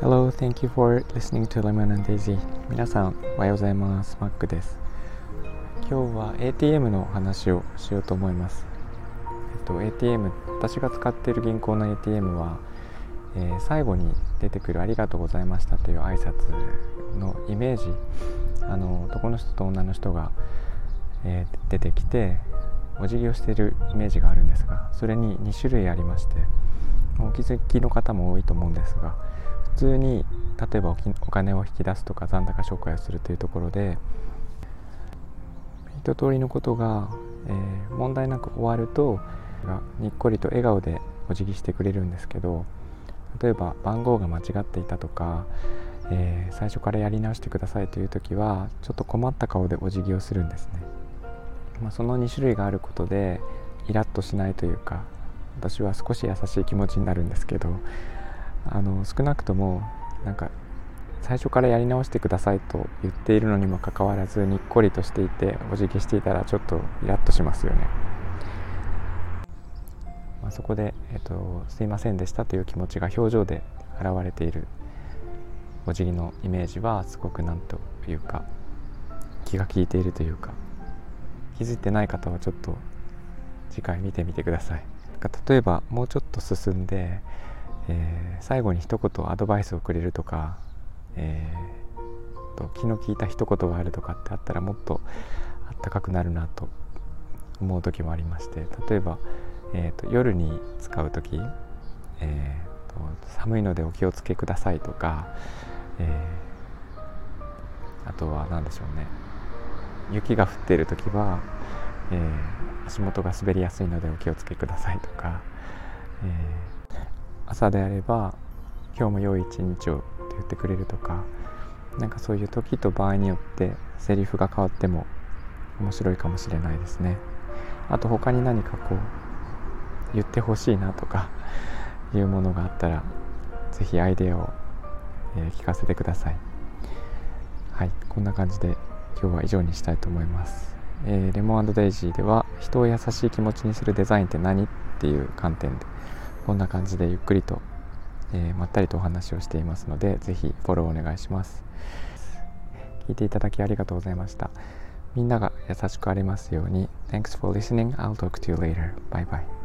Hello, thank you for listening to Lemon and Daisy. 皆さんおはようございます。マックです。今日は ATM の話をしようと思います。えっと ATM 私が使っている銀行の ATM は、えー、最後に出てくるありがとうございましたという挨拶のイメージ。あの男の人と女の人が、えー、出てきてお辞儀をしているイメージがあるんですがそれに2種類ありましてお気づきの方も多いと思うんですが普通に例えばお金を引き出すとか残高紹介をするというところで一通りのことが、えー、問題なく終わるとにっこりと笑顔でお辞儀してくれるんですけど例えば番号が間違っていたとか、えー、最初からやり直してくださいという時はちょっと困った顔でお辞儀をするんですね、まあ、その2種類があることでイラッとしないというか私は少し優しい気持ちになるんですけどあの少なくともなんか最初からやり直してくださいと言っているのにもかかわらずにっこりとしていてお辞儀していたらちょっとイラッとしますよね。まあ、そこで、えっと「すいませんでした」という気持ちが表情で現れているお辞儀のイメージはすごく何というか気が利いているというか気づいてない方はちょっと次回見てみてください。例えばもうちょっと進んでえー、最後に一言アドバイスをくれるとか、えー、と気の利いた一言があるとかってあったらもっとあったかくなるなと思う時もありまして例えば、えーと、夜に使う時、えーと「寒いのでお気をつけください」とか、えー、あとは何でしょうね雪が降っている時は、えー、足元が滑りやすいのでお気をつけくださいとか、えー朝であれば今日も良い一日をって言ってくれるとかなんかそういう時と場合によってセリフが変わっても面白いかもしれないですね。あと他に何かこう言ってほしいなとかいうものがあったら是非アイデアを、えー、聞かせてください。はいこんな感じで今日は以上にしたいと思います、えー、レモンデイジーでは人を優しい気持ちにするデザインって何っていう観点でこんな感じでゆっくりと、えー、まったりとお話をしていますので是非フォローお願いします聞いていただきありがとうございましたみんなが優しくありますように Thanks for listening. I'll talk to you later. Bye bye.